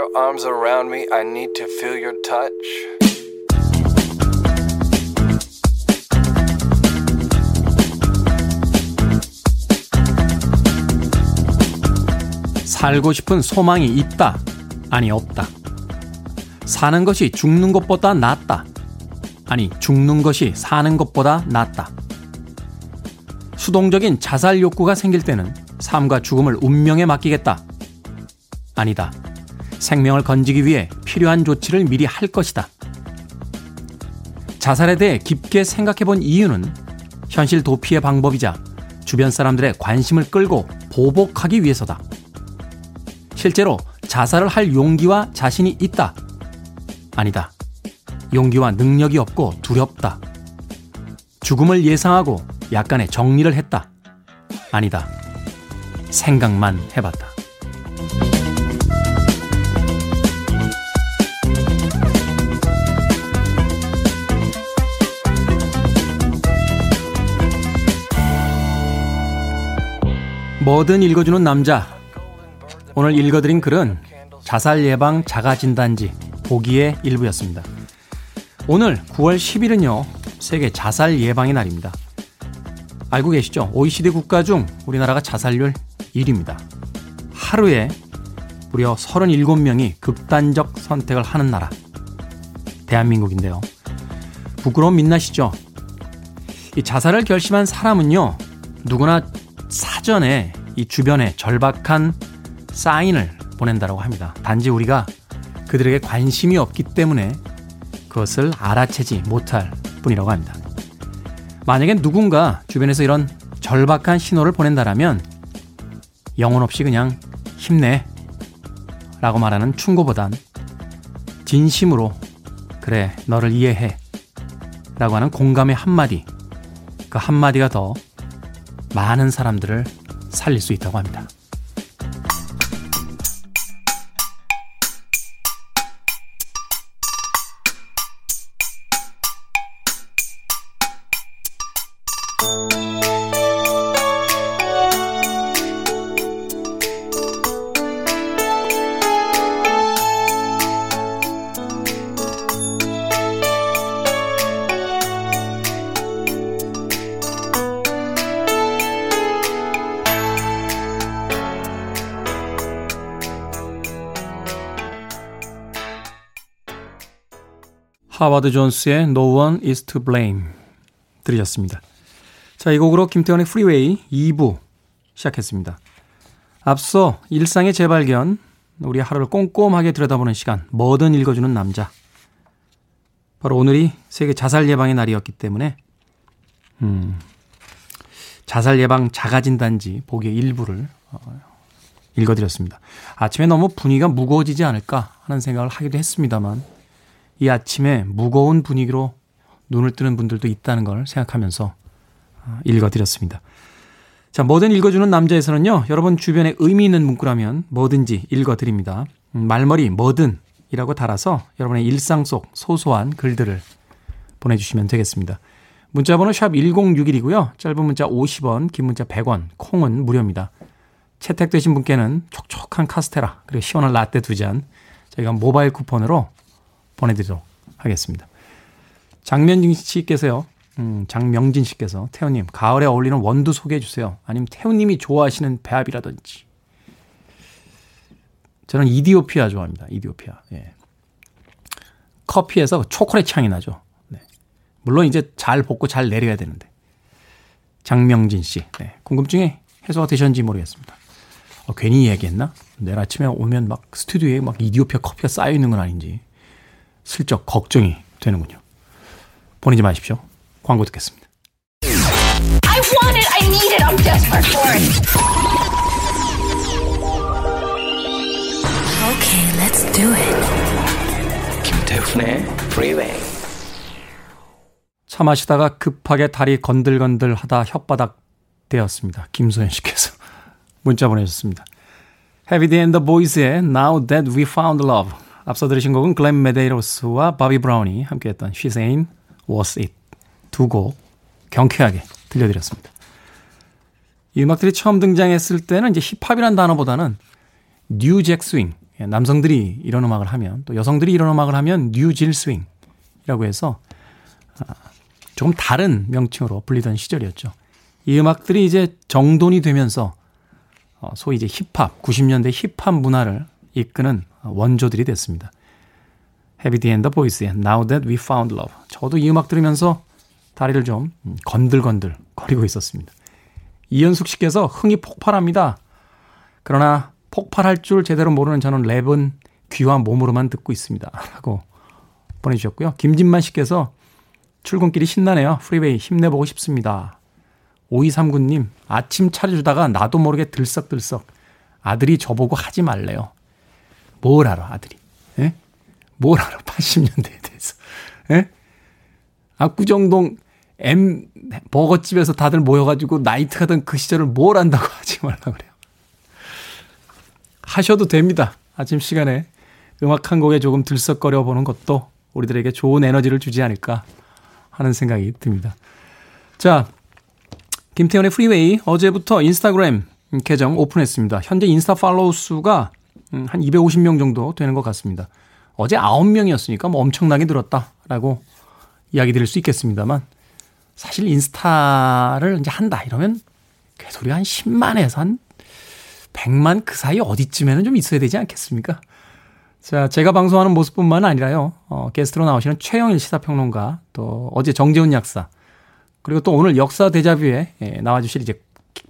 S8: your
S9: arms around me. I need to feel your touch.
S1: 살고 싶은 소망이 있다. 아니, 없다. 사는 것이 죽는 것보다 낫다. 아니, 죽는 것이 사는 것보다 낫다. 수동적인 자살 욕구가 생길 때는 삶과 죽음을 운명에 맡기겠다. 아니다. 생명을 건지기 위해 필요한 조치를 미리 할 것이다. 자살에 대해 깊게 생각해 본 이유는 현실 도피의 방법이자 주변 사람들의 관심을 끌고 보복하기 위해서다. 실제로 자살을 할 용기와 자신이 있다. 아니다. 용기와 능력이 없고 두렵다. 죽음을 예상하고 약간의 정리를 했다. 아니다. 생각만 해봤다. 뭐든 읽어주는 남자. 오늘 읽어드린 글은 자살 예방 자가진단지 보기의 일부였습니다. 오늘 9월 10일은요, 세계 자살 예방의 날입니다. 알고 계시죠? OECD 국가 중 우리나라가 자살률 1위입니다. 하루에 무려 37명이 극단적 선택을 하는 나라. 대한민국인데요. 부끄러움 민나시죠? 이 자살을 결심한 사람은요, 누구나 사전에 이 주변에 절박한 사인을 보낸다고 합니다. 단지 우리가 그들에게 관심이 없기 때문에 그것을 알아채지 못할 뿐이라고 합니다. 만약에 누군가 주변에서 이런 절박한 신호를 보낸다라면 영혼 없이 그냥 힘내 라고 말하는 충고보단 진심으로 그래 너를 이해해 라고 하는 공감의 한마디 그 한마디가 더 많은 사람들을 살릴 수 있다고 합니다. Howard Jones의 No One Is To Blame 들으셨습니다. 자, 이 곡으로 김태훈의 Freeway 2부 시작했습니다. 앞서 일상의 재발견, 우리 하루를 꼼꼼하게 들여다보는 시간, 뭐든 읽어주는 남자. 바로 오늘이 세계 자살 예방의 날이었기 때문에, 음, 자살 예방 자가진단지 보기의 일부를 어, 읽어드렸습니다. 아침에 너무 분위기가 무거워지지 않을까 하는 생각을 하기도 했습니다만, 이 아침에 무거운 분위기로 눈을 뜨는 분들도 있다는 걸 생각하면서 읽어드렸습니다. 자, 뭐든 읽어주는 남자에서는요, 여러분 주변에 의미 있는 문구라면 뭐든지 읽어드립니다. 말머리 뭐든 이라고 달아서 여러분의 일상 속 소소한 글들을 보내주시면 되겠습니다. 문자번호 샵 1061이고요. 짧은 문자 50원, 긴 문자 100원, 콩은 무료입니다. 채택되신 분께는 촉촉한 카스테라, 그리고 시원한 라떼 두 잔, 저희가 모바일 쿠폰으로 보내드리도록 하겠습니다. 장면진 씨께서요, 음, 장명진 씨께서 태우님 가을에 어울리는 원두 소개해 주세요. 아니면 태우님이 좋아하시는 배합이라든지. 저는 이디오피아 좋아합니다. 이디오피아. 예. 커피에서 초콜릿 향이 나죠. 네. 물론 이제 잘 볶고 잘 내려야 되는데. 장명진 씨. 네. 궁금증이 해소가 되셨는지 모르겠습니다. 어, 괜히 얘기했나? 내일 아침에 오면 막 스튜디오에 막 이디오피아 커피가 쌓여 있는 건 아닌지 슬쩍 걱정이 되는군요. 보내지 마십시오. 광고 듣겠습니다. I want it, I need it, I'm desperate for it. Okay, let's do it. 김태훈의 Freeway. 차 마시다가 급하게 다리 건들건들 하다 혓바닥 되었습니다. 김소연 씨께서 문자 보내셨습니다. Heavy D and the Boyz의 Now That We Found Love 앞서 들으신 곡은 Glenn Medeiros와 Bobby Brown이 함께했던 She Ain't Worth It 두 곡 경쾌하게 들려드렸습니다. 이 음악들이 처음 등장했을 때는 이제 힙합이라는 단어보다는 new jack swing 남성들이 이런 음악을 하면 또 여성들이 이런 음악을 하면 new jill swing이라고 해서 아, 조금 다른 명칭으로 불리던 시절이었죠. 이 음악들이 이제 정돈이 되면서 어, 소위 이제 힙합, 90년대 힙합 문화를 이끄는 원조들이 됐습니다. And the Boys의 Now That We Found Love. 저도 이 음악 들으면서 다리를 좀 건들건들 거리고 있었습니다. 이현숙 씨께서 흥이 폭발합니다. 그러나 폭발할 줄 제대로 모르는 저는 랩은 귀와 몸으로만 듣고 있습니다. 라고 보내주셨고요. 김진만 씨께서 출근길이 신나네요. Freeway 힘내보고 싶습니다. 5239님, 아침 차려주다가 나도 모르게 들썩들썩. 아들이 저보고 하지 말래요. 뭘 알아, 아들이. 예? 뭘 알아, 80년대에 대해서. 예? 압구정동 M 버거집에서 다들 모여가지고 나이트 가던 그 시절을 뭘 안다고 하지 말라 그래요. 하셔도 됩니다. 아침 시간에 음악 한 곡에 조금 들썩거려 보는 것도 우리들에게 좋은 에너지를 주지 않을까 하는 생각이 듭니다. 자, 김태훈의 Freeway 어제부터 인스타그램 계정 오픈했습니다. 현재 인스타 follow 수가 음, 한 250명 정도 되는 것 같습니다. 어제 9명이었으니까 뭐 엄청나게 늘었다라고 이야기 드릴 수 있겠습니다만 사실 인스타를 이제 한다 이러면 우리가 한 10만에서 한 100만 그 사이 어디쯤에는 좀 있어야 되지 않겠습니까? 자, 제가 방송하는 모습뿐만 아니라요, 어, 게스트로 나오시는 최영일 시사평론가, 또 어제 정재훈 약사, 그리고 또 오늘 역사 대자뷰에 예, 나와주실 이제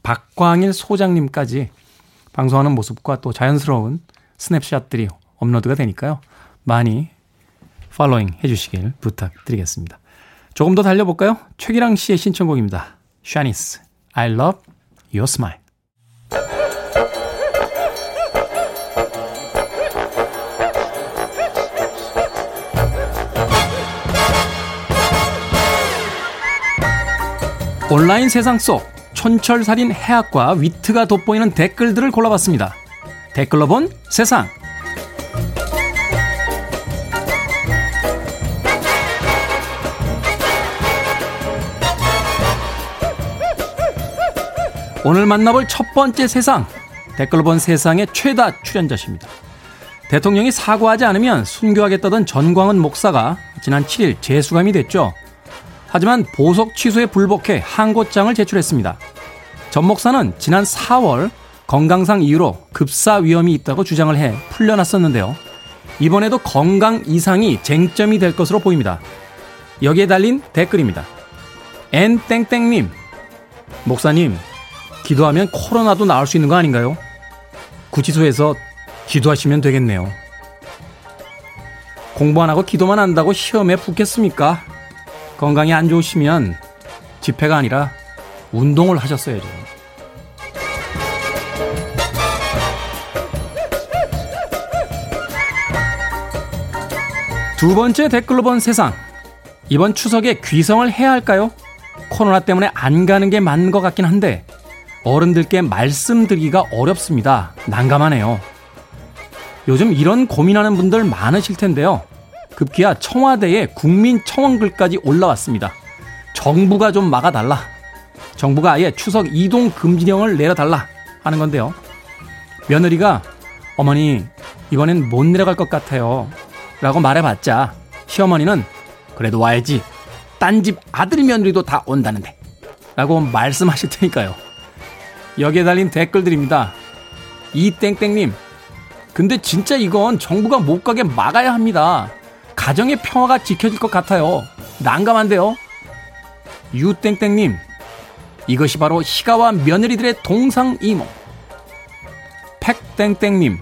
S1: 박광일 소장님까지 방송하는 모습과 또 자연스러운 스냅샷들이 업로드가 되니까요. 많이 팔로잉 해주시길 부탁드리겠습니다. 조금 더 달려볼까요? 최기랑 씨의 신청곡입니다. 샤니스, I love your smile. 온라인 세상 속 촌철살인 해학과 위트가 돋보이는 댓글들을 골라봤습니다. 댓글로 본 세상. 오늘 만나볼 첫 번째 세상. 댓글로 본 세상의 최다 출연자십니다. 대통령이 사과하지 않으면 순교하겠다던 전광훈 목사가 지난 7일 재수감이 됐죠. 하지만 보석 취소에 불복해 항고장을 제출했습니다. 전 목사는 지난 4월 건강상 이유로 급사 위험이 있다고 주장을 해 풀려났었는데요. 이번에도 건강 이상이 쟁점이 될 것으로 보입니다. 여기에 달린 댓글입니다. n땡땡님, 목사님, 기도하면 코로나도 나을 수 있는 거 아닌가요? 구치소에서 기도하시면 되겠네요. 공부 안 하고 기도만 한다고 시험에 붙겠습니까? 건강이 안 좋으시면 집회가 아니라 운동을 하셨어야죠. 두 번째 댓글로 본 세상. 이번 추석에 귀성을 해야 할까요? 코로나 때문에 안 가는 게 맞는 것 같긴 한데 어른들께 말씀드리기가 어렵습니다. 난감하네요. 요즘 이런 고민하는 분들 많으실 텐데요. 급기야 청와대에 국민청원글까지 올라왔습니다. 정부가 좀 막아달라. 정부가 아예 추석 이동 금지령을 내려달라 하는 건데요. 며느리가 어머니 이번엔 못 내려갈 것 같아요. 라고 말해봤자 시어머니는 그래도 와야지. 딴 집 아들 며느리도 다 온다는데. 라고 말씀하실 테니까요. 여기에 달린 댓글들입니다. 이땡땡님, 근데 진짜 이건 정부가 못 가게 막아야 합니다. 가정의 평화가 지켜질 것 같아요. 난감한데요. 유땡땡님, 이것이 바로 희가와 며느리들의 동상이몽. 핵땡땡님,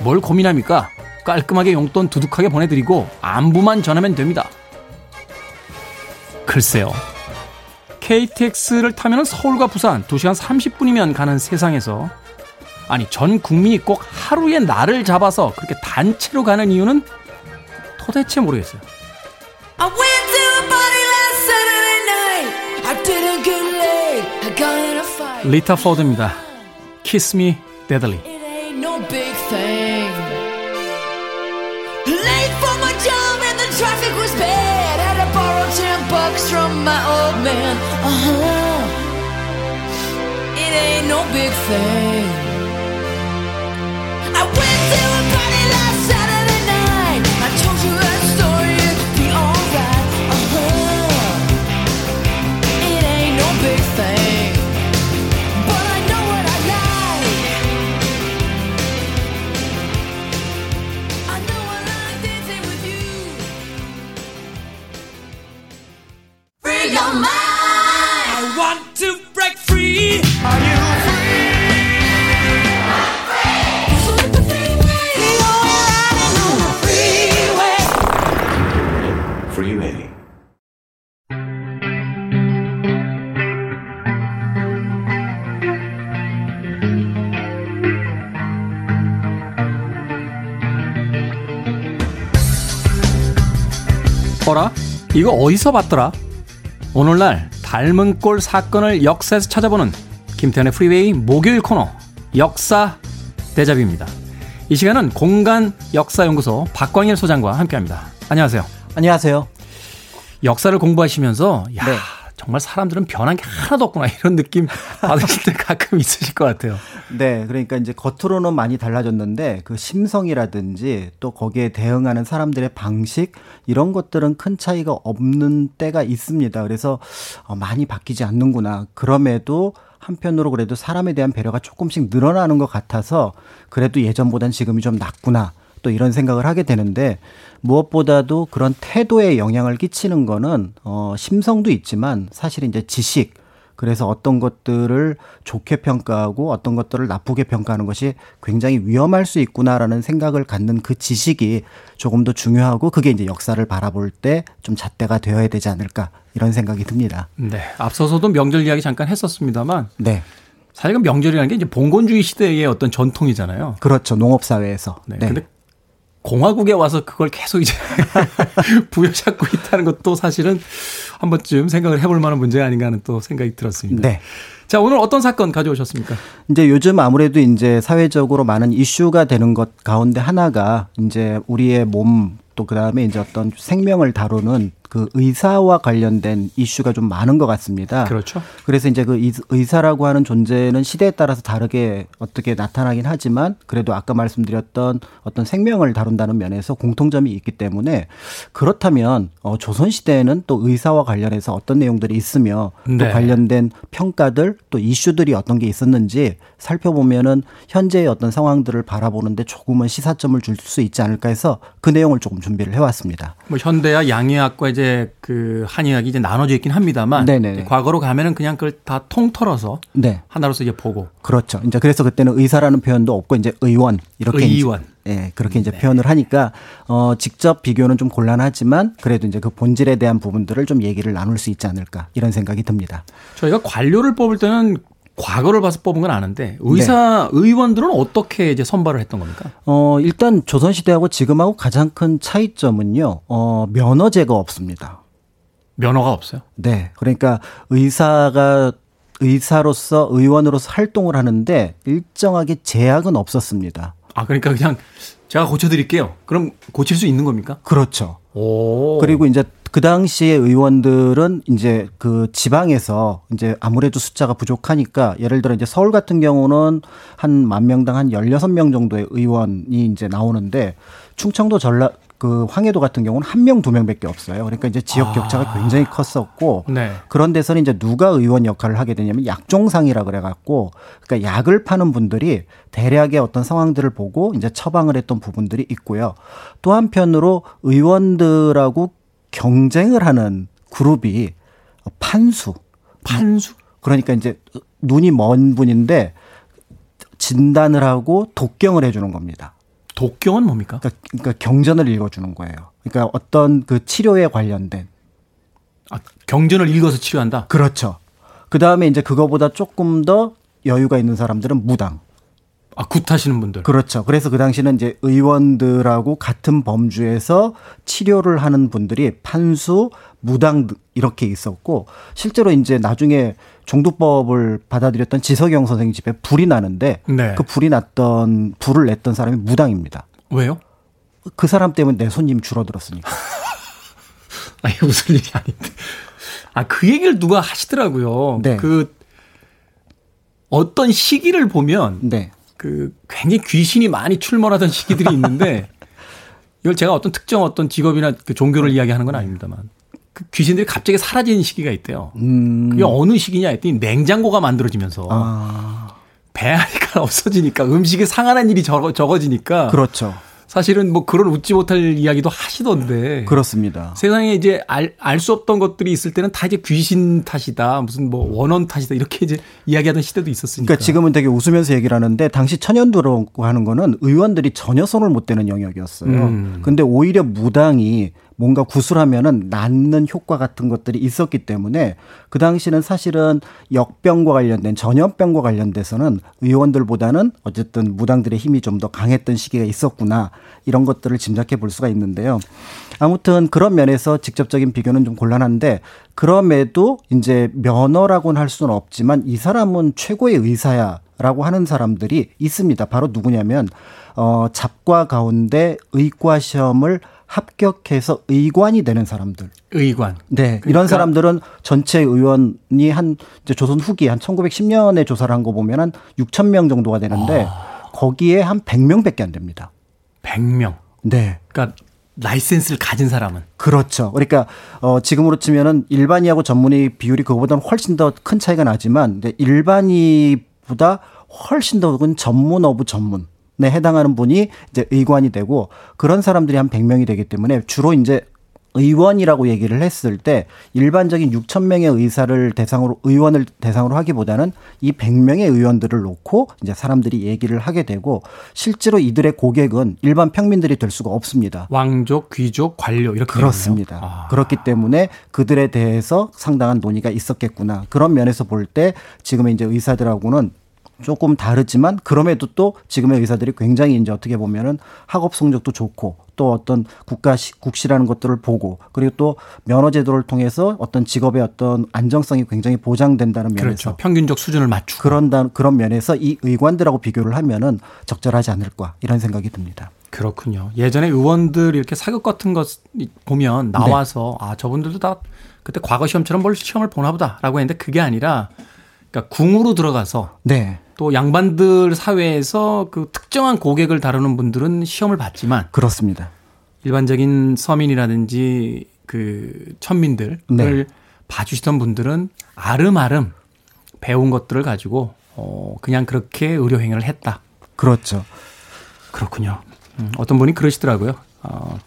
S1: 뭘 고민합니까? 깔끔하게 용돈 두둑하게 보내드리고 안부만 전하면 됩니다. 글쎄요. KTX를 타면 서울과 부산 2시간 30분이면 가는 세상에서 아니 전 국민이 꼭 하루에 날을 잡아서 그렇게 단체로 가는 이유는 도대체 모르겠어요. 리타 포드입니다. Kiss Me Deadly. traffic your mind. I want to break free. Are you
S3: Freeway.
S1: 어라? 이거 어디서 봤더라? 오늘날 닮은 꼴 사건을 역사에서 찾아보는 김태훈의 프리웨이 목요일 코너 역사 데자뷰입니다. 이 시간은 공간 역사연구소 박광일 소장과 함께합니다. 안녕하세요.
S10: 안녕하세요.
S1: 역사를 공부하시면서 야
S10: 네.
S1: 정말 사람들은 변한 게 하나도 없구나 이런 느낌 받으실 때 가끔 있으실 것 같아요.
S10: 네, 그러니까 이제 겉으로는 많이 달라졌는데 그 심성이라든지 또 거기에 대응하는 사람들의 방식 이런 것들은 큰 차이가 없는 때가 있습니다. 그래서 어, 많이 바뀌지 않는구나. 그럼에도 한편으로 그래도 사람에 대한 배려가 조금씩 늘어나는 것 같아서 그래도 예전보단 지금이 좀 낫구나. 또 이런 생각을 하게 되는데 무엇보다도 그런 태도에 영향을 끼치는 거는 어 심성도 있지만 사실 이제 지식 그래서 어떤 것들을 좋게 평가하고 어떤 것들을 나쁘게 평가하는 것이 굉장히 위험할 수 있구나라는 생각을 갖는 그 지식이 조금 더 중요하고 그게 이제 역사를 바라볼 때 좀 잣대가 되어야 되지 않을까 이런 생각이 듭니다.
S1: 네, 앞서서도 명절 이야기 잠깐 했었습니다만
S10: 네.
S1: 사실 그 명절이라는 게 이제 봉건주의 시대의 어떤 전통이잖아요.
S10: 그렇죠. 농업 사회에서.
S1: 네. 근데 공화국에 와서 그걸 계속 이제 부여잡고 있다는 것도 사실은 한 번쯤 생각을 해볼 만한 문제가 아닌가 하는 또 생각이 들었습니다.
S10: 네.
S1: 자, 오늘 어떤 사건 가져오셨습니까?
S10: 이제 요즘 아무래도 이제 사회적으로 많은 이슈가 되는 것 가운데 하나가 이제 우리의 몸 또 그다음에 이제 어떤 생명을 다루는 그 의사와 관련된 이슈가 좀 많은 것 같습니다.
S1: 그렇죠.
S10: 그래서 이제 그 의- 의사라고 하는 존재는 시대에 따라서 다르게 어떻게 나타나긴 하지만 그래도 아까 말씀드렸던 어떤 생명을 다룬다는 면에서 공통점이 있기 때문에 그렇다면 어 조선 시대에는 또 의사와 관련해서 어떤 내용들이 있으며 또
S1: 네.
S10: 관련된 평가들 또 이슈들이 어떤 게 있었는지 살펴보면은 현재의 어떤 상황들을 바라보는데 조금은 시사점을 줄 수 있지 않을까 해서 그 내용을 조금 준비를 해왔습니다.
S1: 뭐 현대와 양의학과 이제 그 한의학이 이제 나눠져 있긴 합니다만
S10: 네네네.
S1: 과거로 가면은 그냥 그걸 다 통틀어서
S10: 네.
S1: 하나로서 이제 보고
S10: 그렇죠. 이제 그래서 그때는 의사라는 표현도 없고 이제 의원 이렇게
S1: 의원. 네.
S10: 이제, 예, 그렇게 이제 표현을 하니까 어 직접 비교는 좀 곤란하지만 그래도 이제 그 본질에 대한 부분들을 좀 얘기를 나눌 수 있지 않을까 이런 생각이 듭니다.
S1: 저희가 관료를 뽑을 때는 과거를 봐서 뽑은 건 아는데 의사
S10: 네.
S1: 의원들은 어떻게 이제 선발을 했던 겁니까?
S10: 어 일단 조선 시대하고 지금하고 가장 큰 차이점은요. 어 면허제가 없습니다.
S1: 면허가 없어요.
S10: 네. 그러니까 의사가 의사로서 의원으로서 활동을 하는데 일정하게 제약은 없었습니다.
S1: 아 그러니까 그냥 제가 고쳐드릴게요. 그럼 고칠 수 있는 겁니까?
S10: 그렇죠.
S1: 오.
S10: 그리고 이제 그 당시에 의원들은 이제 그 지방에서 이제 아무래도 숫자가 부족하니까 예를 들어 이제 서울 같은 경우는 한 만 명당 한 16명 정도의 의원이 이제 나오는데 충청도 전라 그 황해도 같은 경우는 한 명, 두 명밖에 없어요. 그러니까 이제 지역 격차가 굉장히 컸었고
S1: 네.
S10: 그런 데서는 이제 누가 의원 역할을 하게 되냐면 약종상이라 그래갖고 그러니까 약을 파는 분들이 대략의 어떤 상황들을 보고 이제 처방을 했던 부분들이 있고요. 또 한편으로 의원들하고 경쟁을 하는 그룹이 판수.
S1: 판수?
S10: 그러니까 이제 눈이 먼 분인데 진단을 하고 독경을 해주는 겁니다.
S1: 독경은 뭡니까?
S10: 그러니까, 그러니까 경전을 읽어주는 거예요. 그러니까 어떤 그 치료에 관련된
S1: 아, 경전을 읽어서 치료한다.
S10: 그렇죠. 그 다음에 이제 그거보다 조금 더 여유가 있는 사람들은 무당.
S1: 아, 굿하시는 분들.
S10: 그렇죠. 그래서 그 당시는 이제 의원들하고 같은 범주에서 치료를 하는 분들이 판수, 무당 이렇게 있었고 실제로 이제 나중에 종두법을 받아들였던 지석영 선생님 집에 불이 나는데 네. 그 불이 났던 불을 냈던 사람이 무당입니다.
S1: 왜요?
S10: 그 사람 때문에 내 손님 줄어들었으니까.
S1: 아니 무슨 일이 아닌데. 아 그 얘기를 누가 하시더라고요. 네. 그 어떤 시기를 보면 네. 그 굉장히 귀신이 많이 출몰하던 시기들이 있는데 이걸 제가 어떤 특정 어떤 직업이나 그 종교를 이야기하는 건 아닙니다만 그 귀신들이 갑자기 사라지는 시기가 있대요. 음. 그게 어느 시기냐 했더니 냉장고가 만들어지면서 아. 배앓이가 없어지니까 음식이 상하는 일이 적어, 적어지니까
S10: 그렇죠.
S1: 사실은 뭐 그런 웃지 못할 이야기도 하시던데.
S10: 그렇습니다.
S1: 세상에 이제 알, 알 수 없던 것들이 있을 때는 다 이제 귀신 탓이다. 무슨 뭐 원원 탓이다. 이렇게 이제 이야기하던 시대도 있었으니까.
S10: 그러니까 지금은 되게 웃으면서 얘기를 하는데 당시 천연두라고 하는 거는 의원들이 전혀 손을 못 대는 영역이었어요. 음. 근데 오히려 무당이 뭔가 구술하면은 낫는 효과 같은 것들이 있었기 때문에 그 당시는 사실은 역병과 관련된 전염병과 관련돼서는 의원들보다는 어쨌든 무당들의 힘이 좀 더 강했던 시기가 있었구나 이런 것들을 짐작해 볼 수가 있는데요. 아무튼 그런 면에서 직접적인 비교는 좀 곤란한데 그럼에도 이제 면허라고는 할 수는 없지만 이 사람은 최고의 의사야 라고 하는 사람들이 있습니다. 바로 누구냐면 어 잡과 가운데 의과 시험을 합격해서 의관이 되는 사람들.
S1: 의관.
S10: 네. 그러니까. 이런 사람들은 전체 의원이 한 이제 조선 후기 한 1910년에 조사를 한 거 보면 한 6천 명 정도가 되는데 아. 거기에 한 100명밖에 안 됩니다.
S1: 100명.
S10: 네.
S1: 그러니까 라이센스를 가진 사람은
S10: 그렇죠. 그러니까 어 지금으로 치면은 일반이하고 전문의 비율이 그거보다는 훨씬 더 큰 차이가 나지만 일반이보다 훨씬 더 전문 어부 전문 에 해당하는 분이 이제 의관이 되고 그런 사람들이 한 100명이 되기 때문에 주로 이제 의원이라고 얘기를 했을 때 일반적인 6천 명의 의사를 대상으로 의원을 대상으로 하기보다는 이 100명의 의원들을 놓고 이제 사람들이 얘기를 하게 되고 실제로 이들의 고객은 일반 평민들이 될 수가 없습니다.
S1: 왕족, 귀족, 관료 이렇게
S10: 그렇습니다. 아. 그렇기 때문에 그들에 대해서 상당한 논의가 있었겠구나. 그런 면에서 볼 때 지금의 이제 의사들하고는 조금 다르지만 그럼에도 또 지금의 의사들이 굉장히 이제 어떻게 보면은 학업 성적도 좋고 또 어떤 국가 국시라는 것들을 보고 그리고 또 면허 제도를 통해서 어떤 직업의 어떤 안정성이 굉장히 보장된다는 면에서 그렇죠.
S1: 평균적 수준을 맞추고
S10: 그런 그런 면에서 이 의관들하고 비교를 하면은 적절하지 않을까 이런 생각이 듭니다.
S1: 그렇군요. 예전에 의원들 이렇게 사극 같은 것 보면 나와서 네. 아 저분들도 다 그때 과거 시험처럼 뭘 시험을 보나 보다라고 했는데 그게 아니라 그러니까 궁으로 들어가서 네. 또 양반들 사회에서 그 특정한 고객을 다루는 분들은 시험을 봤지만
S10: 그렇습니다.
S1: 일반적인 서민이라든지 그 천민들을 네. 봐주시던 분들은 아름아름 배운 것들을 가지고 어 그냥 그렇게 의료 행위를 했다.
S10: 그렇죠.
S1: 그렇군요. 음, 어떤 분이 그러시더라고요. 어,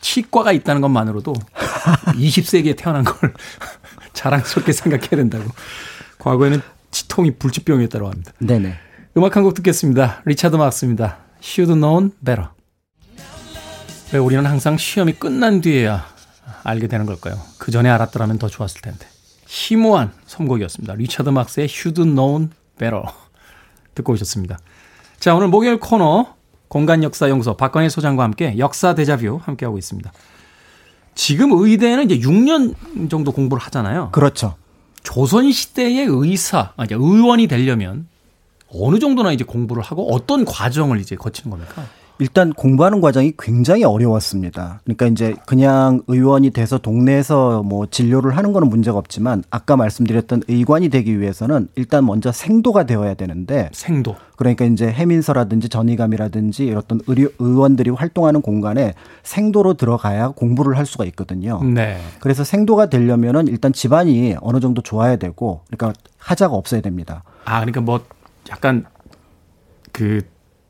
S1: 치과가 있다는 것만으로도 20세기에 태어난 걸 자랑스럽게 생각해야 된다고. 과거에는 치통이 불치병이었다고 합니다.
S10: 네네.
S1: 음악 한 곡 듣겠습니다. 리차드 마크스입니다. Should known better. 왜 우리는 항상 시험이 끝난 뒤에야 알게 되는 걸까요? 그 전에 알았더라면 더 좋았을 텐데. 심오한 선곡이었습니다. 리차드 마크스의 Should known better. 듣고 오셨습니다. 자, 오늘 목요일 코너 공간 역사 연구소 박건일 소장과 함께 역사 대자뷰 함께하고 있습니다. 지금 의대는 이제 6년 정도 공부를 하잖아요.
S10: 그렇죠.
S1: 조선 시대의 의사, 아니 의원이 되려면 어느 정도나 이제 공부를 하고 어떤 과정을 이제 거치는 겁니까?
S10: 일단 공부하는 과정이 굉장히 어려웠습니다. 그러니까 이제 그냥 의원이 돼서 동네에서 뭐 진료를 하는 거는 문제가 없지만 아까 말씀드렸던 의관이 되기 위해서는 일단 먼저 생도가 되어야 되는데
S1: 생도.
S10: 그러니까 이제 해민서라든지 전의감이라든지 어떤 의료, 의원들이 활동하는 공간에 생도로 들어가야 공부를 할 수가 있거든요.
S1: 네.
S10: 그래서 생도가 되려면은 일단 집안이 어느 정도 좋아야 되고 그러니까 하자가 없어야 됩니다.
S1: 아, 그러니까 뭐 약간 그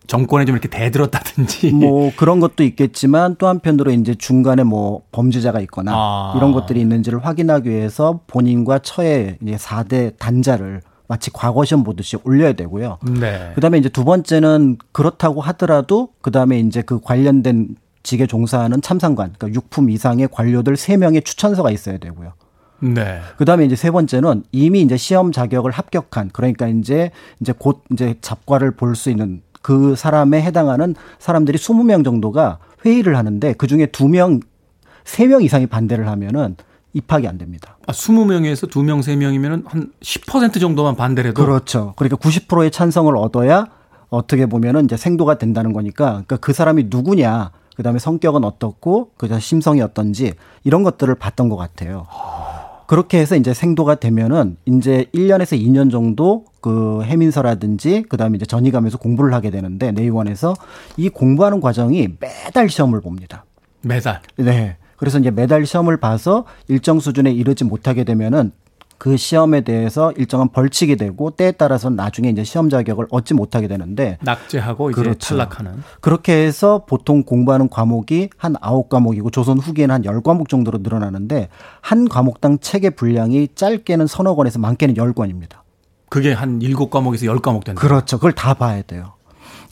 S1: 정권에 좀 이렇게 대들었다든지.
S10: 뭐 그런 것도 있겠지만 또 한편으로 이제 중간에 뭐 범죄자가 있거나 아. 이런 것들이 있는지를 확인하기 위해서 본인과 처의 이제 4대 단자를 마치 과거 시험 보듯이 올려야 되고요. 네. 그다음에 이제 두 번째는 그렇다고 하더라도 그다음에 이제 그 관련된 직에 종사하는 참상관, 그러니까 6품 이상의 관료들 3명의 추천서가 있어야 되고요. 네. 그다음에 이제 세 번째는 이미 이제 시험 자격을 합격한 그러니까 이제 이제 곧 이제 잡과를 볼 수 있는 그 사람에 해당하는 사람들이 20명 정도가 회의를 하는데 그 중에 2명, 3명 이상이 반대를 하면은 입학이 안 됩니다.
S1: 아, 20명에서 2명, 3명이면 한 10% 정도만 반대를 해도
S10: 그렇죠. 그러니까 90%의 찬성을 얻어야 어떻게 보면은 이제 생도가 된다는 거니까 그러니까 그 사람이 누구냐 그다음에 성격은 어떻고 그다음 심성이 어떤지 이런 것들을 봤던 것 같아요. 그렇게 해서 이제 생도가 되면은 이제 1년에서 2년 정도 그 해민서라든지 그다음에 이제 전이가면서 공부를 하게 되는데 내의원에서 이 공부하는 과정이 매달 시험을 봅니다.
S1: 매달.
S10: 네. 그래서 이제 매달 시험을 봐서 일정 수준에 이르지 못하게 되면은 그 시험에 대해서 일정한 벌칙이 되고 때에 따라서 나중에 이제 시험 자격을 얻지 못하게 되는데
S1: 낙제하고 이제 그렇죠. 탈락하는
S10: 그렇게 해서 보통 공부하는 과목이 한 아홉 과목이고 조선 후기에는 한 열 과목 정도로 늘어나는데 한 과목당 책의 분량이 짧게는 서너 권에서 많게는 열 권입니다.
S1: 그게 한 일곱 과목에서 열 과목 된다.
S10: 그렇죠. 그걸 다 봐야 돼요.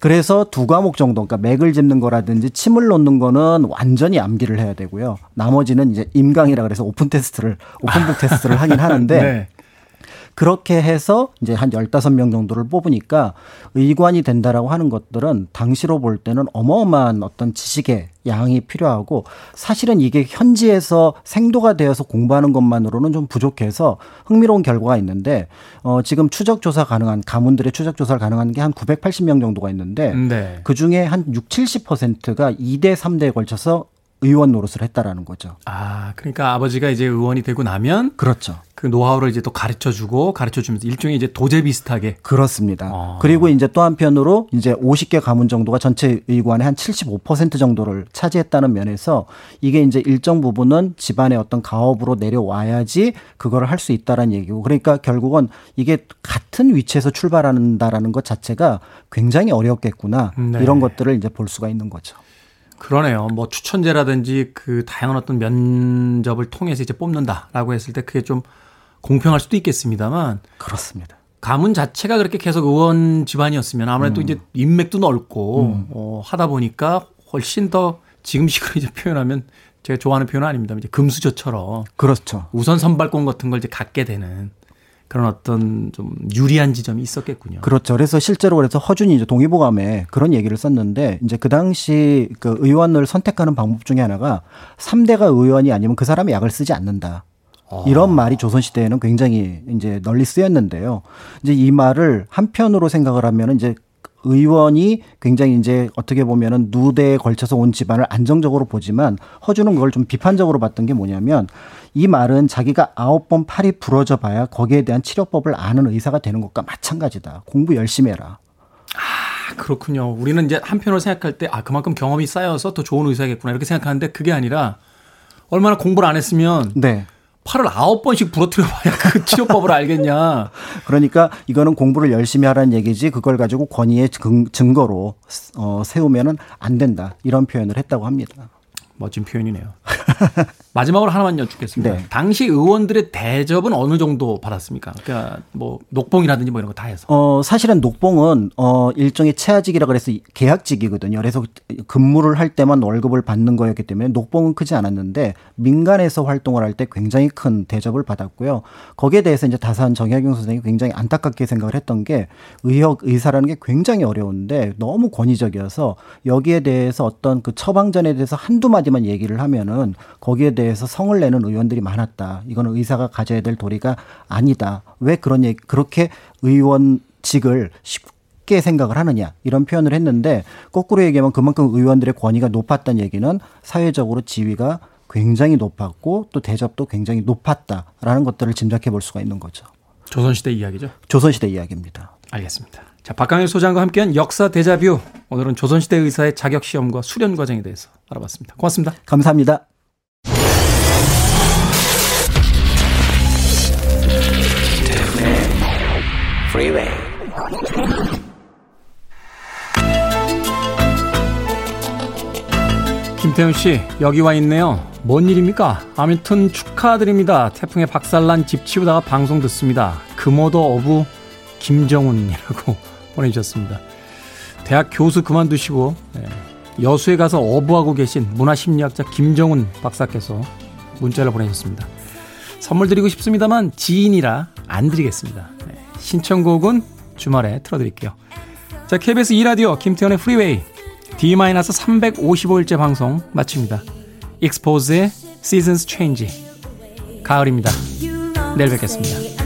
S10: 그래서 두 과목 정도, 그러니까 맥을 짚는 거라든지 침을 놓는 거는 완전히 암기를 해야 되고요. 나머지는 이제 임강이라 그래서 오픈 테스트를, open book 테스트를 하긴 하는데 네. 그렇게 해서 이제 한 15명 정도를 뽑으니까 의관이 된다라고 하는 것들은 당시로 볼 때는 어마어마한 어떤 지식의 양이 필요하고 사실은 이게 현지에서 생도가 되어서 공부하는 것만으로는 좀 부족해서 흥미로운 결과가 있는데 어 지금 추적 조사 가능한 가문들의 추적 조사를 가능한 게 한 980명 정도가 있는데 네. 그 중에 한 6, 70%가 2대 3대에 걸쳐서 의원 노릇을 했다라는 거죠.
S1: 아, 그러니까 아버지가 이제 의원이 되고 나면
S10: 그렇죠.
S1: 그 노하우를 이제 또 가르쳐 주고 가르쳐 주면서 일종의 이제 도제 비슷하게
S10: 그렇습니다. 아. 그리고 이제 또 한편으로 이제 50개 가문 정도가 전체 의관의 한 75% 정도를 차지했다는 면에서 이게 이제 일정 부분은 집안의 어떤 가업으로 내려와야지 그거를 할 수 있다라는 얘기고 그러니까 결국은 이게 같은 위치에서 출발한다라는 것 자체가 굉장히 어렵겠구나. 네. 이런 것들을 이제 볼 수가 있는 거죠.
S1: 그러네요. 뭐 추천제라든지 그 다양한 어떤 면접을 통해서 이제 뽑는다라고 했을 때 그게 좀 공평할 수도 있겠습니다만
S10: 그렇습니다.
S1: 가문 자체가 그렇게 계속 의원 집안이었으면 아무래도 음. 이제 인맥도 넓고 음. 어, 하다 보니까 훨씬 더 지금식으로 이제 표현하면 제가 좋아하는 표현은 아닙니다. 이제 금수저처럼
S10: 그렇죠.
S1: 우선 선발권 같은 걸 이제 갖게 되는 그런 어떤 좀 유리한 지점이 있었겠군요.
S10: 그렇죠. 그래서 실제로 그래서 허준이 이제 동의보감에 그런 얘기를 썼는데 이제 그 당시 그 의원을 선택하는 방법 중에 하나가 3대가 의원이 아니면 그 사람이 약을 쓰지 않는다. 아. 이런 말이 조선시대에는 굉장히 이제 널리 쓰였는데요. 이제 이 말을 한편으로 생각을 하면 이제 의원이 굉장히 이제 어떻게 보면은 누대에 걸쳐서 온 집안을 안정적으로 보지만 허준은 그걸 좀 비판적으로 봤던 게 뭐냐면 이 말은 자기가 아홉 번 팔이 부러져 봐야 거기에 대한 치료법을 아는 의사가 되는 것과 마찬가지다. 공부 열심히 해라.
S1: 아, 그렇군요. 우리는 이제 한편으로 생각할 때, 아, 그만큼 경험이 쌓여서 더 좋은 의사겠구나. 이렇게 생각하는데 그게 아니라 얼마나 공부를 안 했으면. 네. 팔을 아홉 번씩 부러뜨려 봐야 그 치료법을 알겠냐.
S10: 그러니까 이거는 공부를 열심히 하라는 얘기지 그걸 가지고 권위의 증거로 어, 세우면은 안 된다. 이런 표현을 했다고 합니다.
S1: 멋진 표현이네요. 마지막으로 하나만 여쭙겠습니다. 네. 당시 의원들의 대접은 어느 정도 받았습니까? 그러니까 뭐 녹봉이라든지 뭐 이런 거 다 해서.
S10: 어 사실은 녹봉은 어 일종의 체하직이라 그래서 계약직이거든요. 그래서 근무를 할 때만 월급을 받는 거였기 때문에 녹봉은 크지 않았는데 민간에서 활동을 할 때 굉장히 큰 대접을 받았고요. 거기에 대해서 이제 다산 정약용 선생이 굉장히 안타깝게 생각을 했던 게 의학 의사라는 게 굉장히 어려운데 너무 권위적이어서 여기에 대해서 어떤 그 처방전에 대해서 한두 마디 만 얘기를 하면은 거기에 대해서 성을 내는 의원들이 많았다. 이거는 의사가 가져야 될 도리가 아니다. 왜 그런 얘기, 그렇게 의원직을 쉽게 생각을 하느냐 이런 표현을 했는데 거꾸로 얘기하면 그만큼 의원들의 권위가 높았다는 얘기는 사회적으로 지위가 굉장히 높았고 또 대접도 굉장히 높았다라는 것들을 짐작해 볼 수가 있는 거죠.
S1: 조선시대 이야기죠?
S10: 조선시대 이야기입니다.
S1: 알겠습니다. 자, 박강일 소장과 함께한 역사 대자뷰. 오늘은 조선시대 의사의 자격 시험과 수련 과정에 대해서 알아봤습니다. 고맙습니다.
S10: 감사합니다.
S1: 김태훈 씨, 여기 와 있네요. 뭔 일입니까? 아무튼 축하드립니다. 태풍에 박살난 집 치우다가 방송 듣습니다. 금오도 어부 김정훈이라고 보내주셨습니다. 대학 교수 그만두시고 예, 여수에 가서 어부하고 계신 문화심리학자 김정훈 박사께서 문자를 보내셨습니다. 선물 드리고 싶습니다만 지인이라 안 드리겠습니다. 네, 신청곡은 주말에 틀어드릴게요. 자, KBS 2라디오 김태현의 프리웨이 D-355일째 방송 마칩니다. 익스포즈의 Seasons Change 가을입니다. 내일 뵙겠습니다.